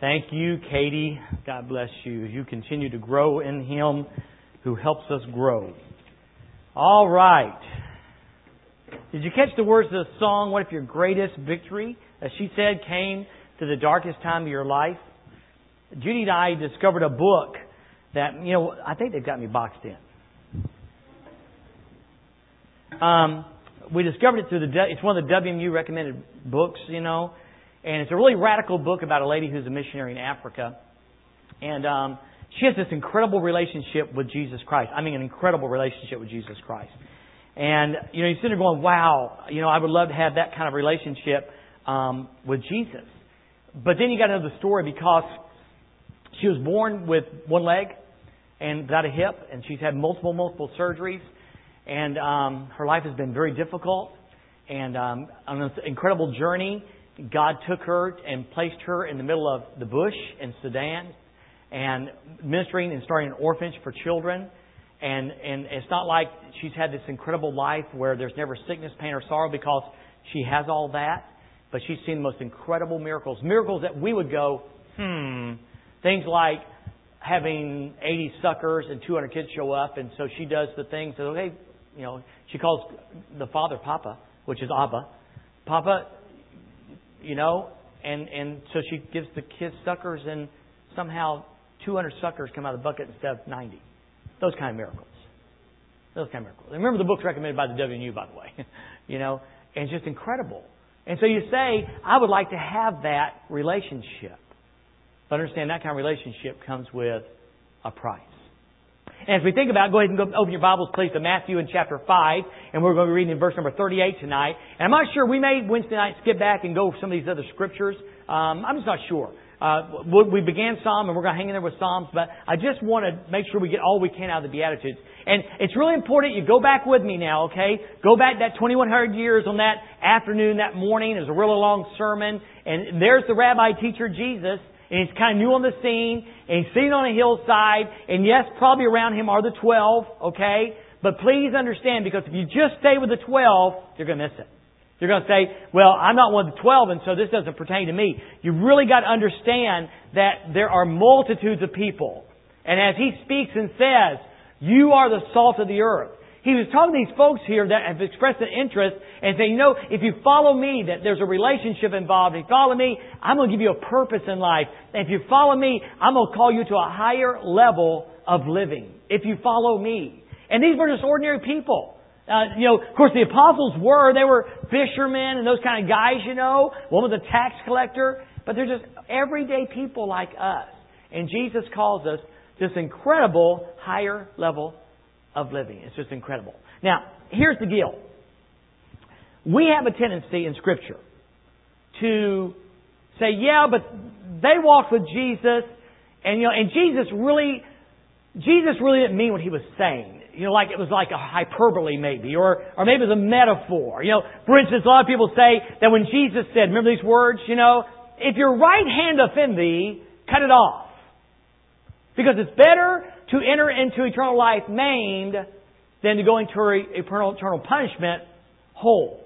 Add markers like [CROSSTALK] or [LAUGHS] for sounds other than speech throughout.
Thank you, Katie. God bless you. You continue to grow in Him who helps us grow. All right. Did you catch the words of the song, What if your greatest victory, as she said, came to the darkest time of your life? Judy and I discovered a book that, you know, I think they've got me boxed in. Um, we discovered it through the, it's one of the WMU recommended books, you know, and it's a really radical book about a lady who's a missionary in Africa. And, um, she has this incredible relationship with Jesus Christ. I mean, an incredible relationship with Jesus Christ. And, you know, you're sitting there going, wow, you know, I would love to have that kind of relationship, um, with Jesus. But then you got to know the story because she was born with one leg and without a hip, and she's had multiple, multiple surgeries. And um, her life has been very difficult. And um, on this incredible journey, God took her and placed her in the middle of the bush in Sudan and ministering and starting an orphanage for children. And, and it's not like she's had this incredible life where there's never sickness, pain, or sorrow because she has all that. But she's seen the most incredible miracles. Miracles that we would go, hmm. Things like having 80 suckers and 200 kids show up. And so she does the things that, okay, you know, she calls the father Papa, which is Abba. Papa, you know, and, and so she gives the kids suckers and somehow 200 suckers come out of the bucket instead of 90. Those kind of miracles. Those kind of miracles. And remember the book's recommended by the WMU, by the way. [LAUGHS] you know, and it's just incredible. And so you say, I would like to have that relationship. But understand that kind of relationship comes with a price. And as we think about, it, go ahead and go open your Bibles, please, to Matthew in chapter 5, and we're going to be reading in verse number 38 tonight. And I'm not sure, we may Wednesday night skip back and go over some of these other scriptures. Um, I'm just not sure. Uh, we began Psalm, and we're going to hang in there with Psalms, but I just want to make sure we get all we can out of the Beatitudes. And it's really important you go back with me now, okay? Go back that 2100 years on that afternoon, that morning. It was a really long sermon, and there's the rabbi teacher Jesus, and he's kind of new on the scene, and he's sitting on a hillside, and yes, probably around him are the 12, okay? But please understand, because if you just stay with the 12, you're going to miss it. You're going to say, well, I'm not one of the 12, and so this doesn't pertain to me. You really got to understand that there are multitudes of people. And as he speaks and says, you are the salt of the earth. He was talking to these folks here that have expressed an interest and saying, you know, if you follow me, that there's a relationship involved. If you follow me, I'm going to give you a purpose in life. And if you follow me, I'm going to call you to a higher level of living. If you follow me. And these were just ordinary people. Uh, you know, of course, the apostles were. They were fishermen and those kind of guys, you know. One was a tax collector. But they're just everyday people like us. And Jesus calls us this incredible higher level of living. It's just incredible. Now, here's the deal. We have a tendency in Scripture to say, yeah, but they walked with Jesus, and you know, and Jesus really, Jesus really didn't mean what he was saying. You know, like it was like a hyperbole maybe, or or maybe it was a metaphor. You know, for instance, a lot of people say that when Jesus said, remember these words, you know, if your right hand offend thee, cut it off. Because it's better to enter into eternal life maimed than to go into eternal, eternal punishment whole.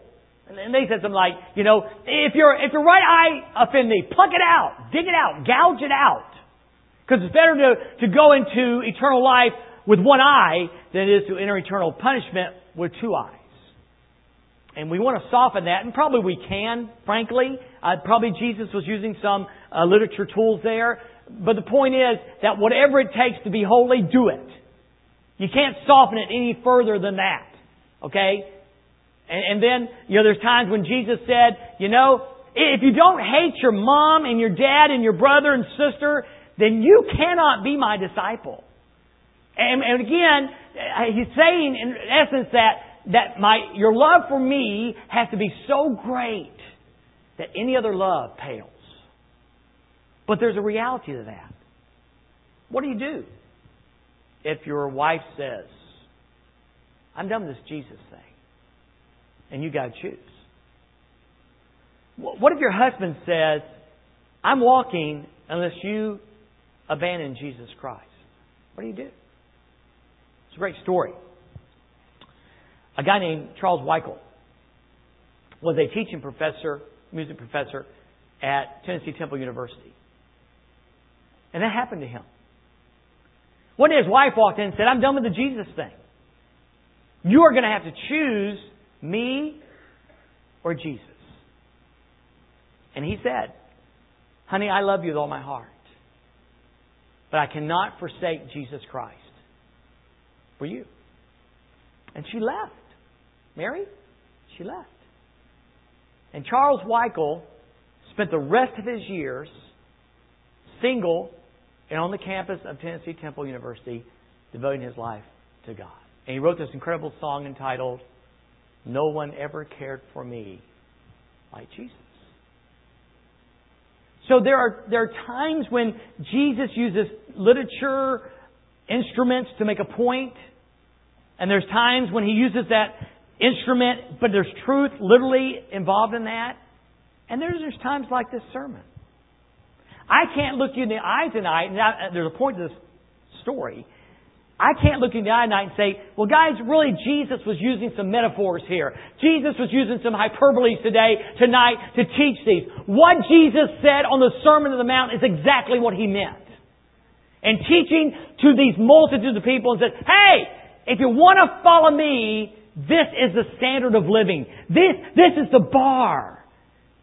And they said something like, you know, if your if your right eye offend thee, pluck it out, dig it out, gouge it out. Because it's better to, to go into eternal life with one eye than it is to enter eternal punishment with two eyes. And we want to soften that, and probably we can, frankly. Uh, probably Jesus was using some uh, literature tools there. But the point is that whatever it takes to be holy, do it. You can't soften it any further than that. Okay? And, and then, you know, there's times when Jesus said, you know, if you don't hate your mom and your dad and your brother and sister, then you cannot be my disciple. And, and again, eh, he's saying in essence that, that my, your love for me has to be so great that any other love pales. But there's a reality to that. What do you do if your wife says, I'm done with this Jesus thing? And you got to choose. What if your husband says, I'm walking unless you abandon Jesus Christ? What do you do? It's a great story. A guy named Charles Weigle was a teaching professor, music professor at Tennessee Temple University. And that happened to him. One day his wife walked in and said, I'm done with the Jesus thing. You are going to have to choose me or Jesus. And he said, Honey, I love you with all my heart. But I cannot forsake Jesus Christ for you. And she left. Mary, she left. And Charles Weigle spent the rest of his years single and on the campus of Tennessee Temple University, devoting his life to God. And he wrote this incredible song entitled, No One Ever Cared for Me Like Jesus. So there are, there are times when Jesus uses literature, instruments to make a point, and there's times when he uses that instrument, but there's truth literally involved in that. And there's, there's times like this sermon. I can't look you in the eye tonight, and there's a point to this story. I can't look you in the eye tonight and say, well, guys, really, Jesus was using some metaphors here. Jesus was using some hyperboles today, tonight, to teach these. What Jesus said on the Sermon on the Mount is exactly what he meant. And teaching to these multitudes of people and said, hey, if you want to follow me, this is the standard of living. This, this is the bar.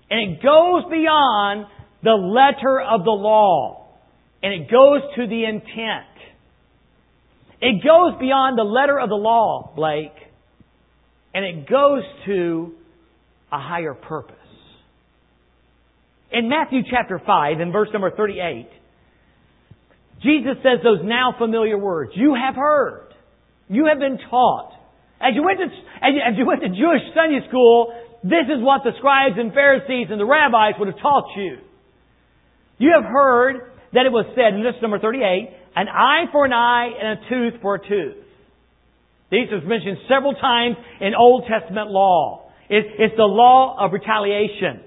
And it goes beyond the letter of the law. And it goes to the intent. It goes beyond the letter of the law, Blake. And it goes to a higher purpose. In Matthew chapter 5, in verse number 38, Jesus says those now familiar words. You have heard. You have been taught. As you went to, as you went to Jewish Sunday school, this is what the scribes and Pharisees and the rabbis would have taught you. You have heard that it was said in this number 38, an eye for an eye and a tooth for a tooth. These are mentioned several times in Old Testament law. It's the law of retaliation.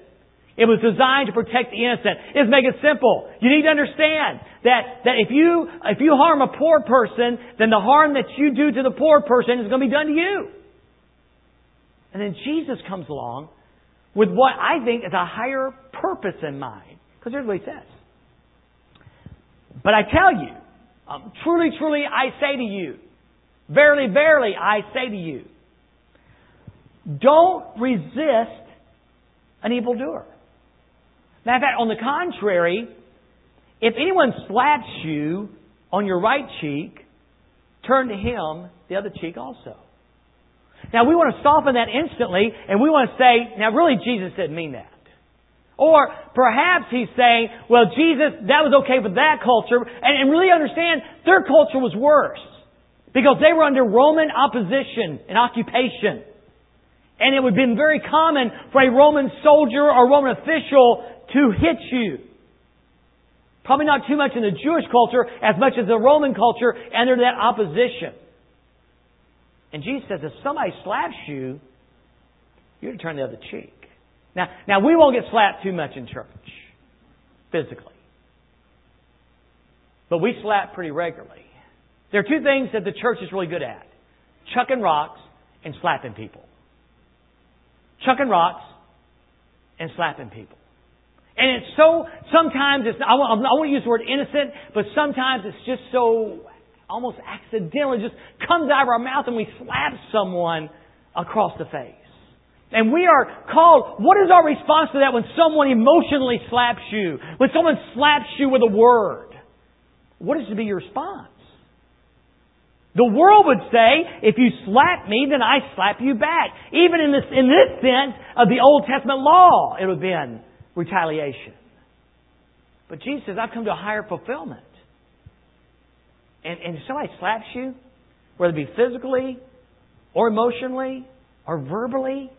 It was designed to protect the innocent. It's make it simple. You need to understand that, that if you, if you harm a poor person, then the harm that you do to the poor person is going to be done to you. And then Jesus comes along with what I think is a higher purpose in mind. Because here's what he says. But I tell you, um, truly, truly, I say to you, verily, verily, I say to you, don't resist an evildoer. Matter of fact, on the contrary, if anyone slaps you on your right cheek, turn to him the other cheek also. Now we want to soften that instantly and we want to say, now really Jesus didn't mean that. Or perhaps he's saying, well, Jesus, that was okay for that culture. And, and really understand, their culture was worse. Because they were under Roman opposition and occupation. And it would have been very common for a Roman soldier or Roman official to hit you. Probably not too much in the Jewish culture as much as the Roman culture under that opposition. And Jesus says, if somebody slaps you, you're to turn the other cheek. Now, now we won't get slapped too much in church, physically. But we slap pretty regularly. There are two things that the church is really good at. Chucking rocks and slapping people. Chucking rocks and slapping people. And it's so, sometimes it's, I won't, I won't use the word innocent, but sometimes it's just so almost accidentally just comes out of our mouth and we slap someone across the face. And we are called, what is our response to that when someone emotionally slaps you? When someone slaps you with a word? What is to be your response? The world would say, if you slap me, then I slap you back. Even in this, in this sense of the Old Testament law, it would have been retaliation. But Jesus says, I've come to a higher fulfillment. And, and if somebody slaps you, whether it be physically or emotionally or verbally,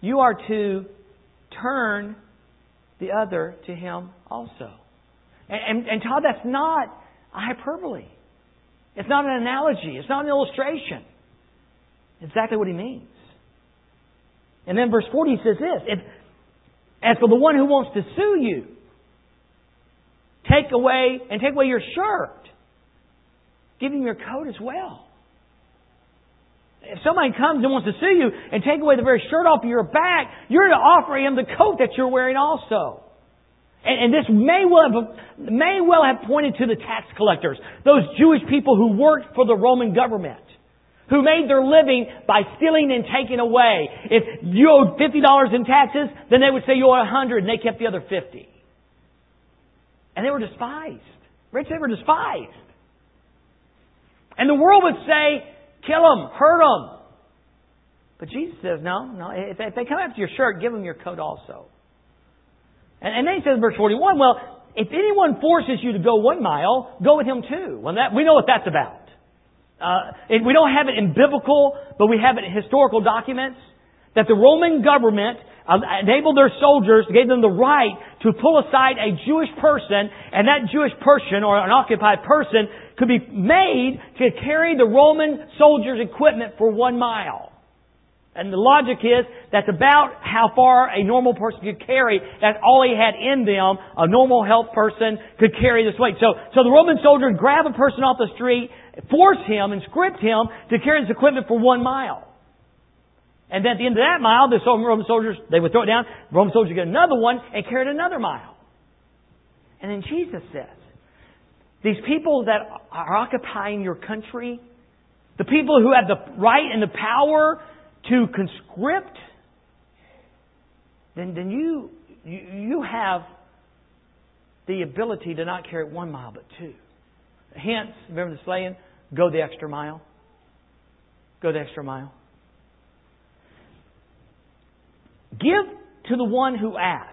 you are to turn the other to Him also. And, and, and Todd, that's not a hyperbole. It's not an analogy. It's not an illustration. Exactly what he means. And then verse 40 says this if, As for the one who wants to sue you, take away and take away your shirt Give him your coat as well. If somebody comes and wants to sue you and take away the very shirt off your back, you're to offer him the coat that you're wearing also. And, and this may well have, may well have pointed to the tax collectors, those Jewish people who worked for the Roman government who made their living by stealing and taking away. If you owed $50 in taxes, then they would say you owe 100 and they kept the other 50. And they were despised. Rich, they were despised. And the world would say, kill them, hurt them. But Jesus says, no, no. If they come after your shirt, give them your coat also. And, then he says verse 41, well, if anyone forces you to go one mile, go with him too. Well, that, we know what that's about. Uh, we don't have it in biblical, but we have it in historical documents that the Roman government uh, enabled their soldiers, gave them the right to pull aside a Jewish person, and that Jewish person or an occupied person could be made to carry the Roman soldiers' equipment for one mile. And the logic is that's about how far a normal person could carry. That's all he had in them. A normal health person could carry this weight. So, so the Roman soldier would grab a person off the street, force him and script him to carry his equipment for one mile. And then at the end of that mile, the Roman soldiers, they would throw it down. The Roman soldiers get another one and carry it another mile. And then Jesus says, these people that are occupying your country, the people who have the right and the power to conscript, then, then you, you, you have the ability to not carry one mile but two. Hence, remember the saying, go the extra mile. Go the extra mile. Give to the one who asks.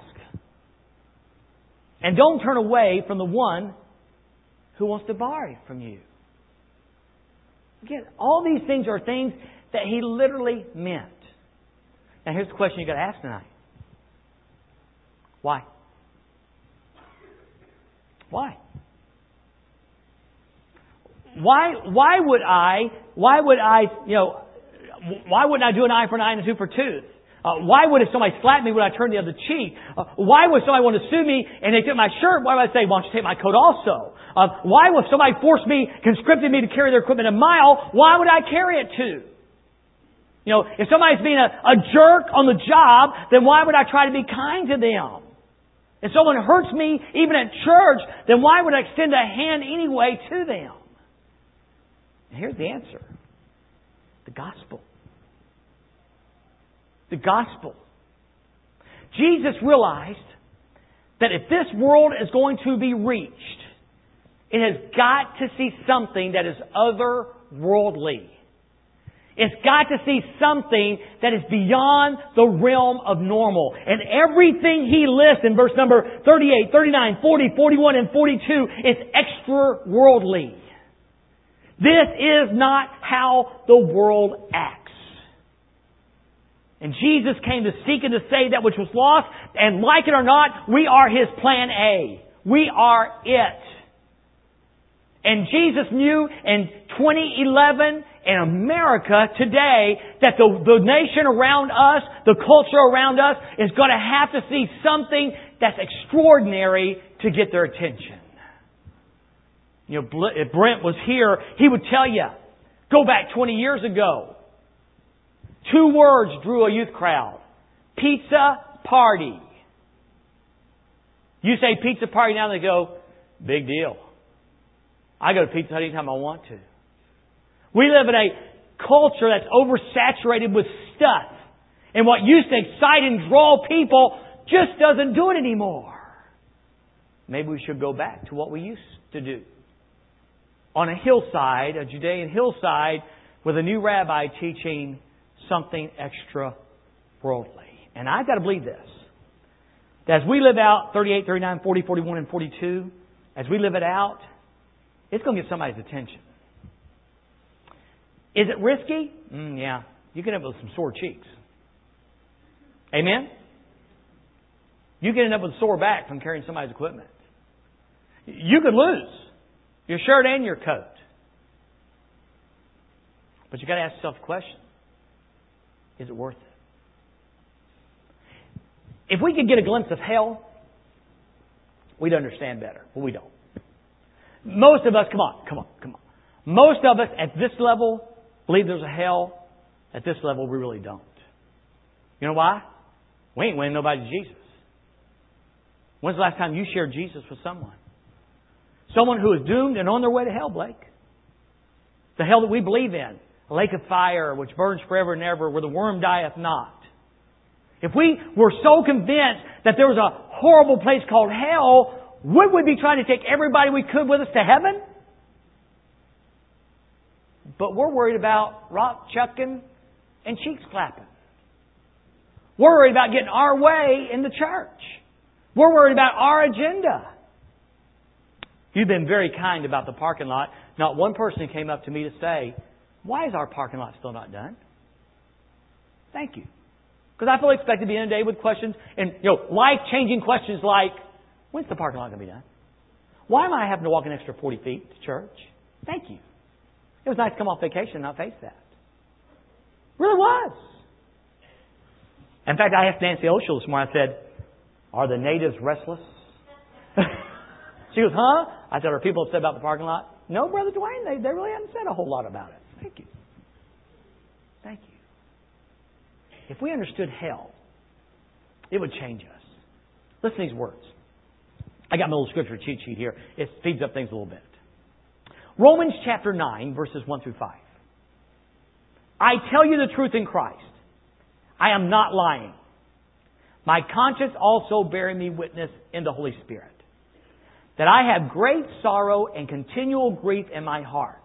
And don't turn away from the one who wants to borrow from you. Again, all these things are things that he literally meant. Now here's the question you've got to ask tonight. Why? Why? Why, why would I, why would I, you know, why wouldn't I do an eye for an eye and a tooth for tooth? Uh, why would if somebody slapped me would I turn the other cheek? Uh, why would somebody want to sue me and they took my shirt? Why would I say, why don't you take my coat also? Uh, why would somebody force me, conscripted me to carry their equipment a mile? Why would I carry it to? You know, if somebody's being a, a jerk on the job, then why would I try to be kind to them? If someone hurts me, even at church, then why would I extend a hand anyway to them? And here's the answer. The gospel the gospel. Jesus realized that if this world is going to be reached, it has got to see something that is otherworldly. It's got to see something that is beyond the realm of normal. And everything he lists in verse number 38, 39, 40, 41, and 42 is extra worldly. This is not how the world acts. And Jesus came to seek and to save that which was lost. And like it or not, we are His plan A. We are it. And Jesus knew in 2011 in America today that the, the nation around us, the culture around us is going to have to see something that's extraordinary to get their attention. You know, if Brent was here, he would tell you, go back 20 years ago. Two words drew a youth crowd. Pizza party. You say pizza party now, they go, big deal. I go to Pizza Hut anytime I want to. We live in a culture that's oversaturated with stuff. And what used to excite and draw people just doesn't do it anymore. Maybe we should go back to what we used to do. On a hillside, a Judean hillside, with a new rabbi teaching something extra worldly. And I've got to believe this. That as we live out 38, 39, 40, 41, and 42, as we live it out, it's going to get somebody's attention. Is it risky? Mm, yeah. You can end up with some sore cheeks. Amen? You can end up with a sore back from carrying somebody's equipment. You could lose your shirt and your coat. But you've got to ask yourself a question. Is it worth it? If we could get a glimpse of hell, we'd understand better, but we don't. Most of us, come on, come on, come on. Most of us at this level believe there's a hell. At this level, we really don't. You know why? We ain't winning nobody to Jesus. When's the last time you shared Jesus with someone? Someone who is doomed and on their way to hell, Blake. The hell that we believe in. A lake of fire which burns forever and ever, where the worm dieth not. If we were so convinced that there was a horrible place called hell, would we be trying to take everybody we could with us to heaven? But we're worried about rock chucking and cheeks clapping. We're worried about getting our way in the church. We're worried about our agenda. You've been very kind about the parking lot. Not one person came up to me to say, why is our parking lot still not done? Thank you. Because I fully expected to be in a day with questions and, you know, life-changing questions like, when's the parking lot going to be done? Why am I having to walk an extra 40 feet to church? Thank you. It was nice to come off vacation and not face that. Really was. In fact, I asked Nancy Oshel this morning, I said, are the natives restless? [LAUGHS] she goes, huh? I said, are people upset about the parking lot? No, Brother Dwayne, they, they really haven't said a whole lot about it. Thank you. Thank you. If we understood hell, it would change us. Listen to these words. I got my little scripture cheat sheet here. It speeds up things a little bit. Romans chapter 9, verses 1 through 5. I tell you the truth in Christ. I am not lying. My conscience also bearing me witness in the Holy Spirit that I have great sorrow and continual grief in my heart.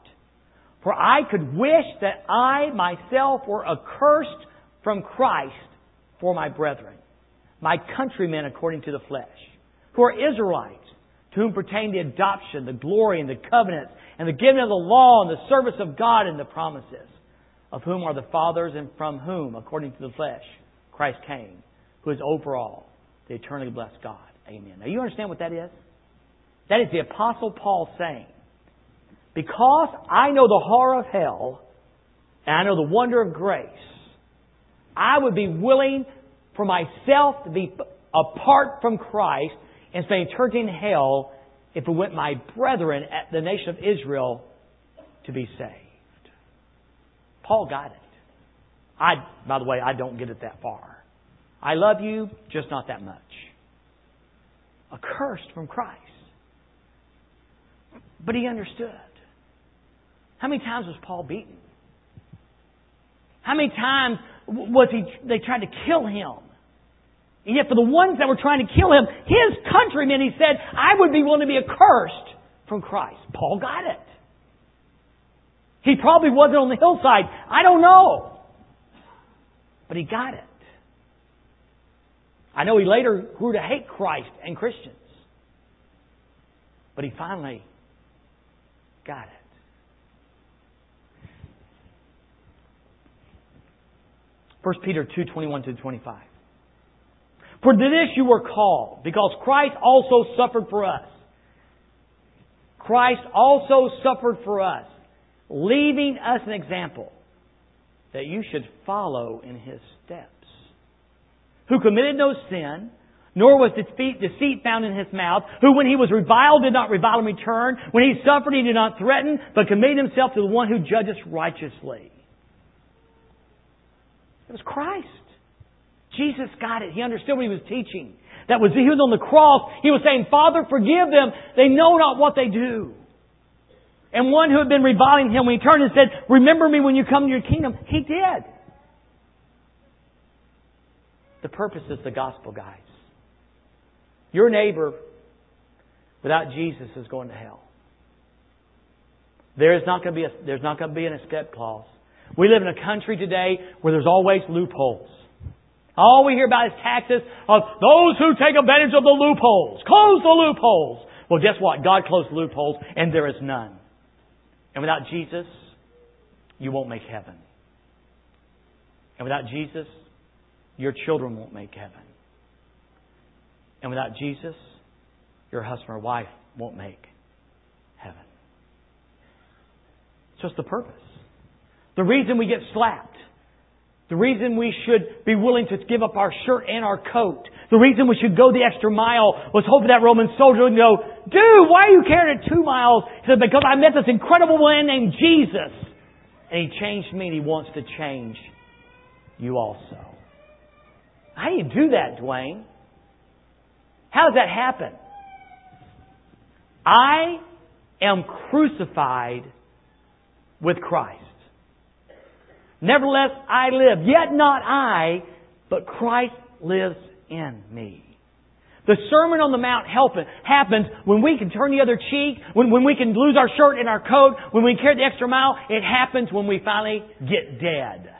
For I could wish that I myself were accursed from Christ for my brethren, my countrymen according to the flesh, who are Israelites, to whom pertain the adoption, the glory, and the covenants, and the giving of the law, and the service of God, and the promises, of whom are the fathers, and from whom, according to the flesh, Christ came, who is over all, the eternally blessed God. Amen. Now, you understand what that is? That is the Apostle Paul saying, Because I know the horror of hell, and I know the wonder of grace, I would be willing for myself to be apart from Christ and spend eternity in hell if it went my brethren at the nation of Israel to be saved. Paul got it. I, by the way, I don't get it that far. I love you, just not that much. Accursed from Christ. But he understood. How many times was Paul beaten? How many times was he, they tried to kill him? And yet for the ones that were trying to kill him, his countrymen, he said, I would be willing to be accursed from Christ. Paul got it. He probably wasn't on the hillside. I don't know. But he got it. I know he later grew to hate Christ and Christians. But he finally got it. 1 Peter 2, 21 to 25. For to this you were called, because Christ also suffered for us. Christ also suffered for us, leaving us an example that you should follow in his steps. Who committed no sin, nor was deceit found in his mouth, who when he was reviled did not revile in return, when he suffered he did not threaten, but committed himself to the one who judges righteously. It was Christ. Jesus got it. He understood what he was teaching. That was, he was on the cross. He was saying, Father, forgive them. They know not what they do. And one who had been reviling him, when he turned and said, Remember me when you come to your kingdom, he did. The purpose is the gospel, guys. Your neighbor without Jesus is going to hell. There is not going to be a, there's not going to be an escape clause. We live in a country today where there's always loopholes. All we hear about is taxes of those who take advantage of the loopholes. Close the loopholes. Well, guess what? God closed loopholes and there is none. And without Jesus, you won't make heaven. And without Jesus, your children won't make heaven. And without Jesus, your husband or wife won't make heaven. It's just the purpose. The reason we get slapped. The reason we should be willing to give up our shirt and our coat. The reason we should go the extra mile was hoping that Roman soldier would go, Dude, why are you carrying it two miles? He said, Because I met this incredible man named Jesus. And he changed me and he wants to change you also. How do you do that, Dwayne? How does that happen? I am crucified with Christ. Nevertheless, I live. Yet not I, but Christ lives in me. The Sermon on the Mount happens when we can turn the other cheek, when, when we can lose our shirt and our coat, when we carry the extra mile. It happens when we finally get dead.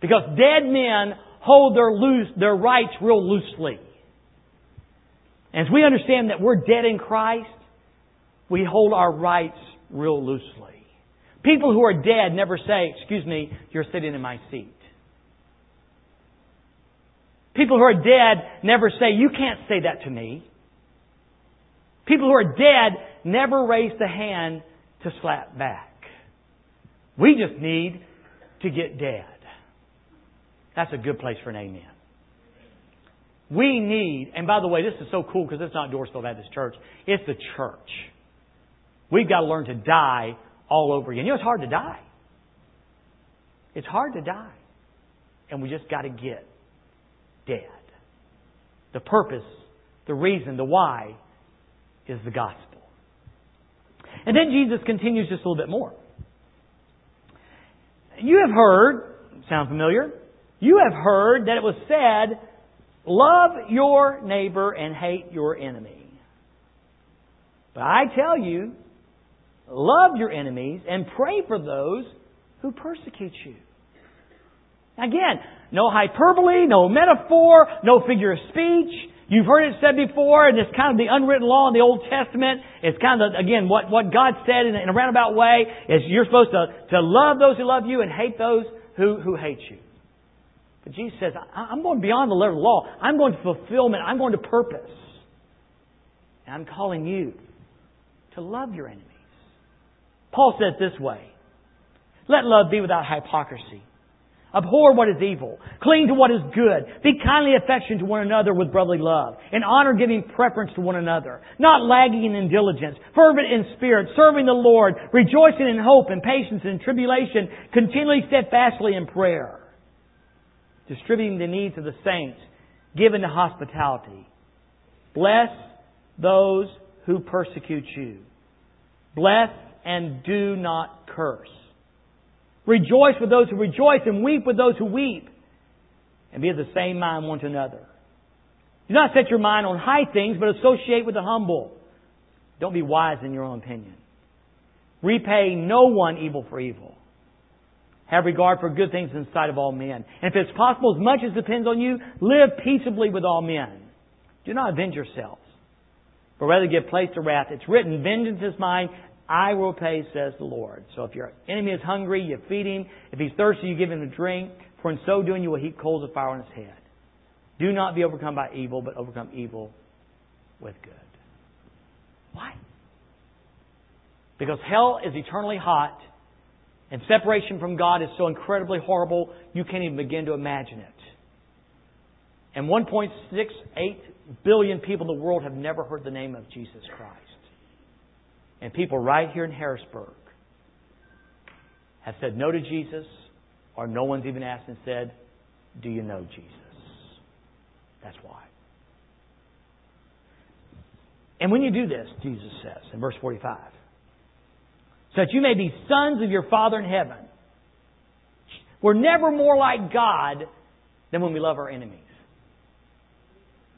Because dead men hold their, loose, their rights real loosely. As we understand that we're dead in Christ, we hold our rights real loosely. People who are dead never say, Excuse me, you're sitting in my seat. People who are dead never say, You can't say that to me. People who are dead never raise the hand to slap back. We just need to get dead. That's a good place for an amen. We need, and by the way, this is so cool because it's not Dorsville Baptist Church, it's the church. We've got to learn to die all over again. You know, it's hard to die. It's hard to die. And we just got to get dead. The purpose, the reason, the why is the gospel. And then Jesus continues just a little bit more. You have heard, sound familiar? You have heard that it was said, love your neighbor and hate your enemy. But I tell you, Love your enemies and pray for those who persecute you. Again, no hyperbole, no metaphor, no figure of speech. You've heard it said before, and it's kind of the unwritten law in the Old Testament. It's kind of, again, what, what God said in a, in a roundabout way is you're supposed to, to love those who love you and hate those who, who hate you. But Jesus says, I'm going beyond the letter of the law. I'm going to fulfillment. I'm going to purpose. And I'm calling you to love your enemies. Paul said it this way Let love be without hypocrisy. Abhor what is evil. Cling to what is good. Be kindly affectionate to one another with brotherly love. In honor giving preference to one another. Not lagging in diligence. Fervent in spirit. Serving the Lord. Rejoicing in hope and patience and tribulation. Continually steadfastly in prayer. Distributing the needs of the saints. Given to hospitality. Bless those who persecute you. Bless and do not curse. Rejoice with those who rejoice and weep with those who weep. And be of the same mind one to another. Do not set your mind on high things, but associate with the humble. Don't be wise in your own opinion. Repay no one evil for evil. Have regard for good things in the sight of all men. And if it's possible, as much as depends on you, live peaceably with all men. Do not avenge yourselves, but rather give place to wrath. It's written, Vengeance is mine, I will pay, says the Lord. So if your enemy is hungry, you feed him. If he's thirsty, you give him a drink. For in so doing, you will heap coals of fire on his head. Do not be overcome by evil, but overcome evil with good. Why? Because hell is eternally hot, and separation from God is so incredibly horrible, you can't even begin to imagine it. And 1.68 billion people in the world have never heard the name of Jesus Christ. And people right here in Harrisburg have said no to Jesus, or no one's even asked and said, Do you know Jesus? That's why. And when you do this, Jesus says in verse 45, so that you may be sons of your Father in heaven. We're never more like God than when we love our enemies.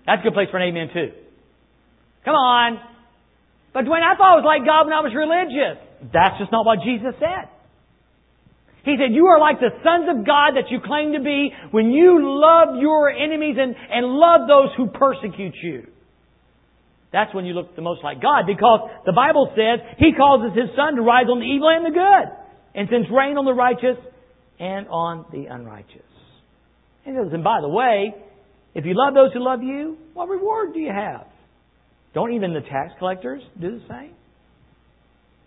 That's a good place for an amen, too. Come on. But Dwayne, I thought I was like God when I was religious. That's just not what Jesus said. He said, You are like the sons of God that you claim to be when you love your enemies and, and love those who persecute you. That's when you look the most like God because the Bible says He causes His sun to rise on the evil and the good and sends rain on the righteous and on the unrighteous. And, and by the way, if you love those who love you, what reward do you have? Don't even the tax collectors do the same?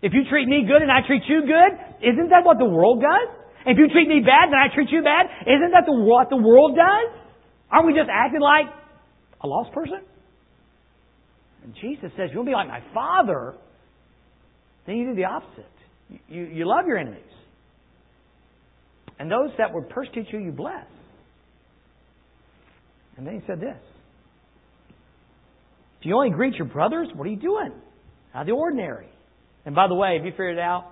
If you treat me good and I treat you good, isn't that what the world does? If you treat me bad and I treat you bad, isn't that the, what the world does? Aren't we just acting like a lost person? And Jesus says, You'll be like my Father, then you do the opposite. You, you, love your enemies. And those that would persecute you, you bless. And then he said this You only greet your brothers, what are you doing? Out of the ordinary. And by the way, have you figured it out?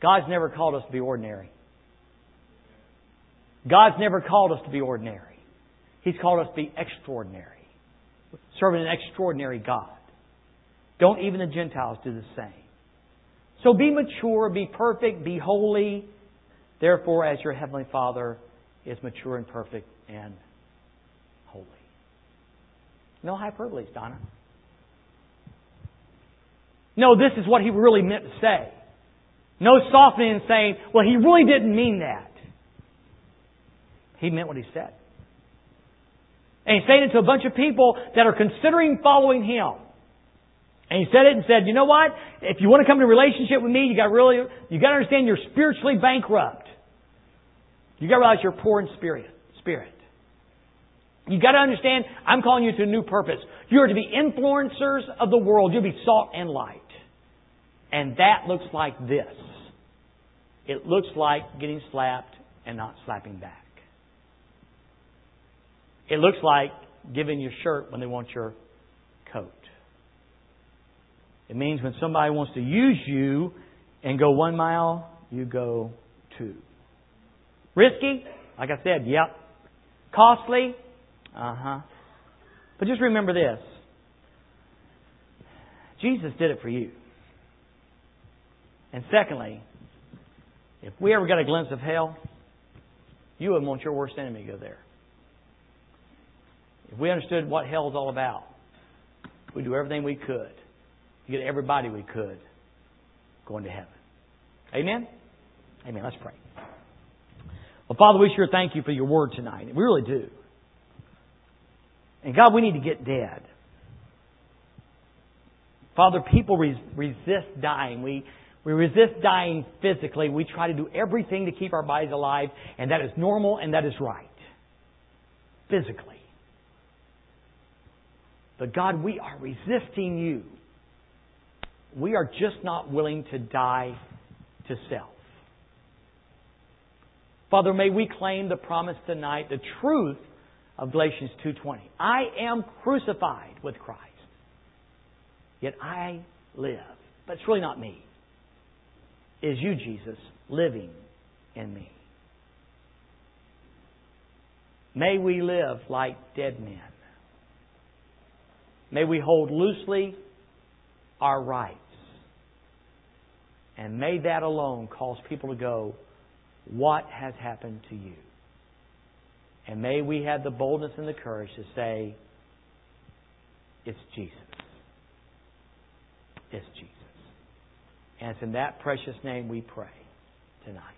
God's never called us to be ordinary. God's never called us to be ordinary. He's called us to be extraordinary. Serving an extraordinary God. Don't even the Gentiles do the same. So be mature, be perfect, be holy. Therefore, as your Heavenly Father is mature and perfect and holy. No hyperbole, Donna. No, this is what he really meant to say. No softening and saying, well, he really didn't mean that. He meant what he said. And he's saying it to a bunch of people that are considering following him. And he said it and said, you know what? If you want to come to a relationship with me, you got really, you got to understand you're spiritually bankrupt. You got to realize you're poor in spirit. Spirit. You got to understand, I'm calling you to a new purpose. You are to be influencers of the world. You'll be salt and light. And that looks like this. It looks like getting slapped and not slapping back. It looks like giving your shirt when they want your coat. It means when somebody wants to use you and go one mile, you go two. Risky? Like I said, yep. Costly? Uh huh. But just remember this Jesus did it for you. And secondly, if we ever got a glimpse of hell, you wouldn't want your worst enemy to go there. If we understood what hell is all about, we'd do everything we could to get everybody we could going to heaven. Amen? Amen. Let's pray. Well, Father, we sure thank you for your word tonight. We really do. And God, we need to get dead. Father, people resist dying. We, we resist dying physically. We try to do everything to keep our bodies alive, and that is normal and that is right. Physically. But God, we are resisting you. We are just not willing to die to self. Father, may we claim the promise tonight, the truth of Galatians 2:20. I am crucified with Christ. Yet I live. But it's really not me. Is you, Jesus, living in me. May we live like dead men. May we hold loosely our rights. And may that alone cause people to go, What has happened to you? And may we have the boldness and the courage to say, It's Jesus. It's Jesus. And it's in that precious name we pray tonight.